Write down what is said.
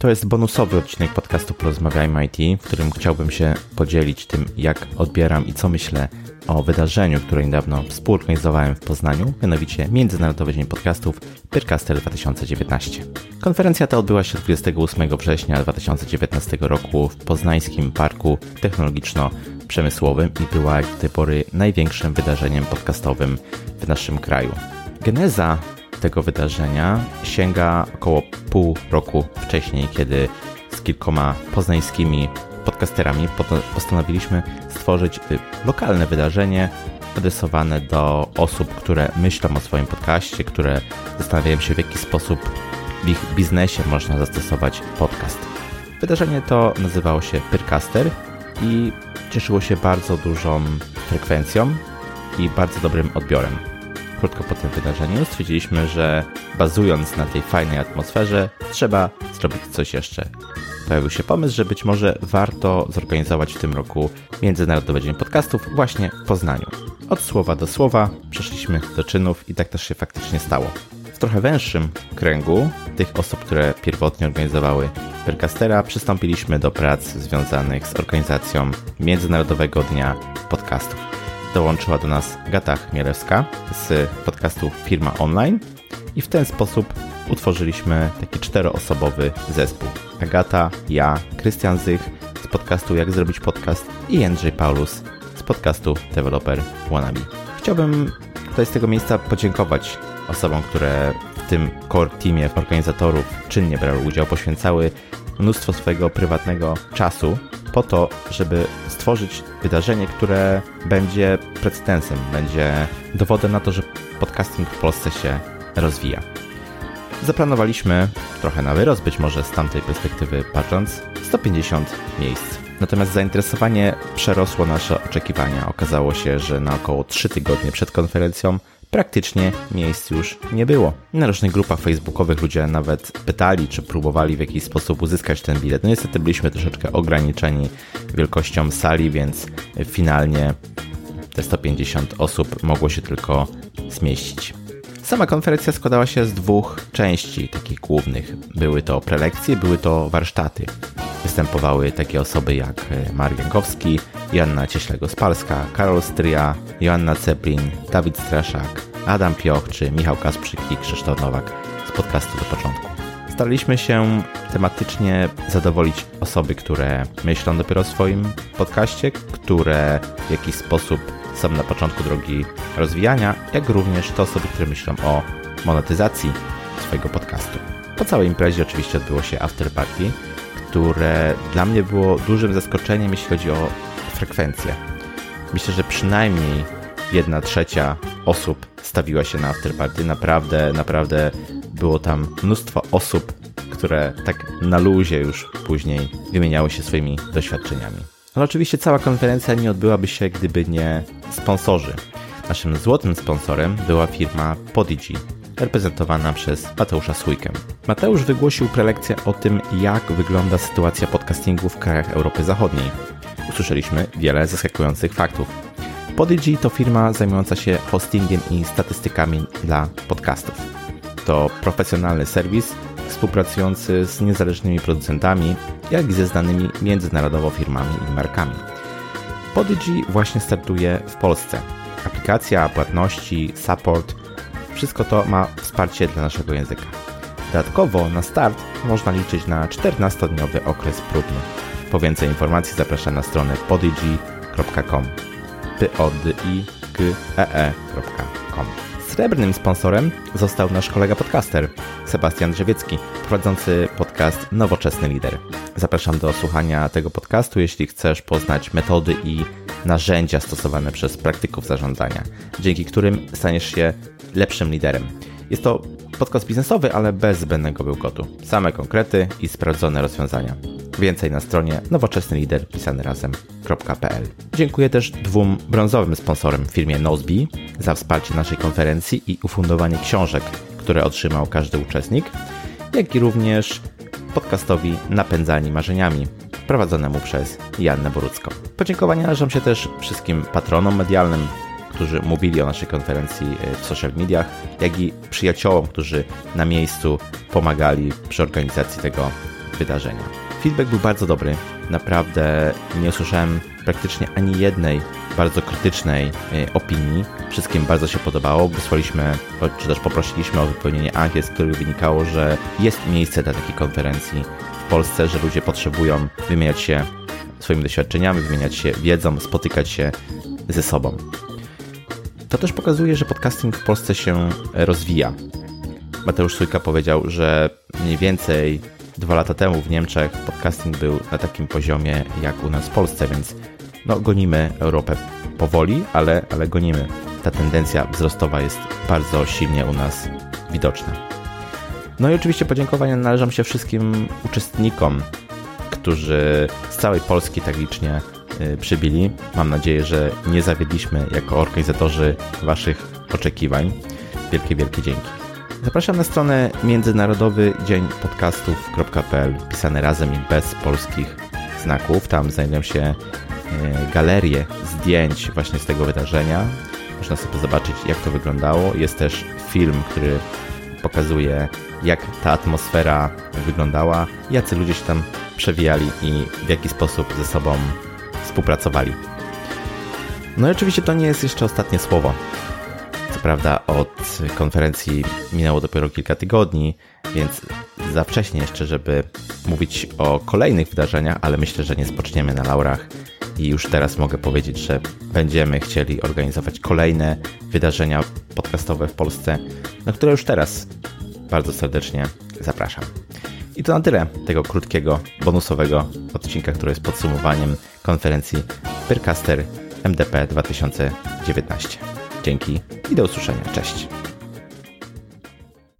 To jest bonusowy odcinek podcastu Porozmawiajmy IT, w którym chciałbym się podzielić tym, jak odbieram i co myślę o wydarzeniu, które niedawno współorganizowałem w Poznaniu, mianowicie Międzynarodowy Dzień Podcastów Pyrcaster 2019. Konferencja ta odbyła się 28 września 2019 roku w Poznańskim Parku Technologiczno-Przemysłowym i była jak do tej pory największym wydarzeniem podcastowym w naszym kraju. Geneza tego wydarzenia sięga około pół roku wcześniej, kiedy z kilkoma poznańskimi podcasterami postanowiliśmy stworzyć y, lokalne wydarzenie adresowane do osób, które myślą o swoim podcaście, które zastanawiają się w jaki sposób w ich biznesie można zastosować podcast. Wydarzenie to nazywało się Pyrcaster i cieszyło się bardzo dużą frekwencją i bardzo dobrym odbiorem krótko po tym wydarzeniu stwierdziliśmy, że bazując na tej fajnej atmosferze, trzeba zrobić coś jeszcze. Pojawił się pomysł, że być może warto zorganizować w tym roku Międzynarodowy Dzień Podcastów właśnie w Poznaniu. Od słowa do słowa przeszliśmy do czynów i tak też się faktycznie stało. W trochę węższym kręgu tych osób, które pierwotnie organizowały Percastera, przystąpiliśmy do prac związanych z organizacją Międzynarodowego Dnia Podcastów dołączyła do nas Gata Chmielewska z podcastu Firma Online i w ten sposób utworzyliśmy taki czteroosobowy zespół. Agata, ja, Krystian Zych z podcastu Jak Zrobić Podcast i Jędrzej Paulus z podcastu Developer Wannabe. Chciałbym tutaj z tego miejsca podziękować osobom, które w tym core teamie organizatorów czynnie brały udział, poświęcały mnóstwo swojego prywatnego czasu po to, żeby stworzyć wydarzenie, które będzie precedensem, będzie dowodem na to, że podcasting w Polsce się rozwija. Zaplanowaliśmy trochę na wyrost, być może z tamtej perspektywy patrząc, 150 miejsc. Natomiast zainteresowanie przerosło nasze oczekiwania. Okazało się, że na około 3 tygodnie przed konferencją praktycznie miejsc już nie było. Na różnych grupach facebookowych ludzie nawet pytali, czy próbowali w jakiś sposób uzyskać ten bilet. No niestety byliśmy troszeczkę ograniczeni wielkością sali, więc finalnie te 150 osób mogło się tylko zmieścić. Sama konferencja składała się z dwóch części takich głównych. Były to prelekcje, były to warsztaty. Występowały takie osoby jak Mark Jankowski, Joanna Cieśle-Gospalska, Karol Stryja, Joanna Ceplin, Dawid Straszak, Adam Pioch czy Michał Kasprzyk i Krzysztof Nowak z podcastu do początku. Staraliśmy się tematycznie zadowolić osoby, które myślą dopiero o swoim podcaście, które w jakiś sposób są na początku drogi rozwijania, jak również te osoby, które myślą o monetyzacji swojego podcastu. Po całej imprezie oczywiście odbyło się afterparty, które dla mnie było dużym zaskoczeniem, jeśli chodzi o frekwencję. Myślę, że przynajmniej jedna trzecia osób stawiła się na afterparty. Naprawdę, naprawdę było tam mnóstwo osób, które tak na luzie już później wymieniały się swoimi doświadczeniami. Ale oczywiście cała konferencja nie odbyłaby się, gdyby nie sponsorzy. Naszym złotym sponsorem była firma Podigy, reprezentowana przez Mateusza Sójkę. Mateusz wygłosił prelekcję o tym, jak wygląda sytuacja podcastingu w krajach Europy Zachodniej. Usłyszeliśmy wiele zaskakujących faktów. Podigy to firma zajmująca się hostingiem i statystykami dla podcastów. To profesjonalny serwis współpracujący z niezależnymi producentami, jak i ze znanymi międzynarodowo firmami i markami. Podigy właśnie startuje w Polsce. Aplikacja, płatności, support wszystko to ma wsparcie dla naszego języka. Dodatkowo na start można liczyć na 14-dniowy okres próbny. Po więcej informacji zapraszam na stronę podigi.com Srebrnym sponsorem został nasz kolega podcaster Sebastian Drzewiecki, prowadzący podcast Nowoczesny Lider. Zapraszam do słuchania tego podcastu, jeśli chcesz poznać metody i narzędzia stosowane przez praktyków zarządzania, dzięki którym staniesz się lepszym liderem. Jest to podcast biznesowy, ale bez zbędnego bełkotu. Same konkrety i sprawdzone rozwiązania. Więcej na stronie nowoczesnylider pisany razem.pl. Dziękuję też dwóm brązowym sponsorem firmie Nozbe za wsparcie naszej konferencji i ufundowanie książek, które otrzymał każdy uczestnik, jak i również podcastowi Napędzani Marzeniami, prowadzonemu przez Jannę Borucką. Podziękowania należą się też wszystkim patronom medialnym, którzy mówili o naszej konferencji e, w social mediach, jak i przyjaciołom, którzy na miejscu pomagali przy organizacji tego wydarzenia. Feedback był bardzo dobry. Naprawdę nie usłyszałem praktycznie ani jednej bardzo krytycznej e, opinii. Wszystkim bardzo się podobało. Wysłaliśmy, czy też poprosiliśmy o wypełnienie ankiet, z których wynikało, że jest miejsce dla takiej konferencji Polsce, że ludzie potrzebują wymieniać się swoimi doświadczeniami, wymieniać się wiedzą, spotykać się ze sobą. To też pokazuje, że podcasting w Polsce się rozwija. Mateusz Sujka powiedział, że mniej więcej dwa lata temu w Niemczech podcasting był na takim poziomie jak u nas w Polsce, więc no, gonimy Europę powoli, ale, ale gonimy. Ta tendencja wzrostowa jest bardzo silnie u nas widoczna. No i oczywiście podziękowania należą się wszystkim uczestnikom, którzy z całej Polski tak licznie y, przybili. Mam nadzieję, że nie zawiedliśmy jako organizatorzy Waszych oczekiwań. Wielkie, wielkie dzięki. Zapraszam na stronę międzynarodowy dzień podcastów.pl pisane razem i bez polskich znaków. Tam znajdują się e, galerie zdjęć właśnie z tego wydarzenia. Można sobie zobaczyć, jak to wyglądało. Jest też film, który pokazuje, jak ta atmosfera wyglądała, jacy ludzie się tam przewijali i w jaki sposób ze sobą współpracowali. No i oczywiście to nie jest jeszcze ostatnie słowo. Co prawda od konferencji minęło dopiero kilka tygodni, więc za wcześnie jeszcze, żeby mówić o kolejnych wydarzeniach, ale myślę, że nie spoczniemy na laurach i już teraz mogę powiedzieć, że będziemy chcieli organizować kolejne wydarzenia podcastowe w Polsce, na które już teraz bardzo serdecznie zapraszam. I to na tyle tego krótkiego, bonusowego odcinka, który jest podsumowaniem konferencji Percaster MDP 2019. Dzięki i do usłyszenia. Cześć.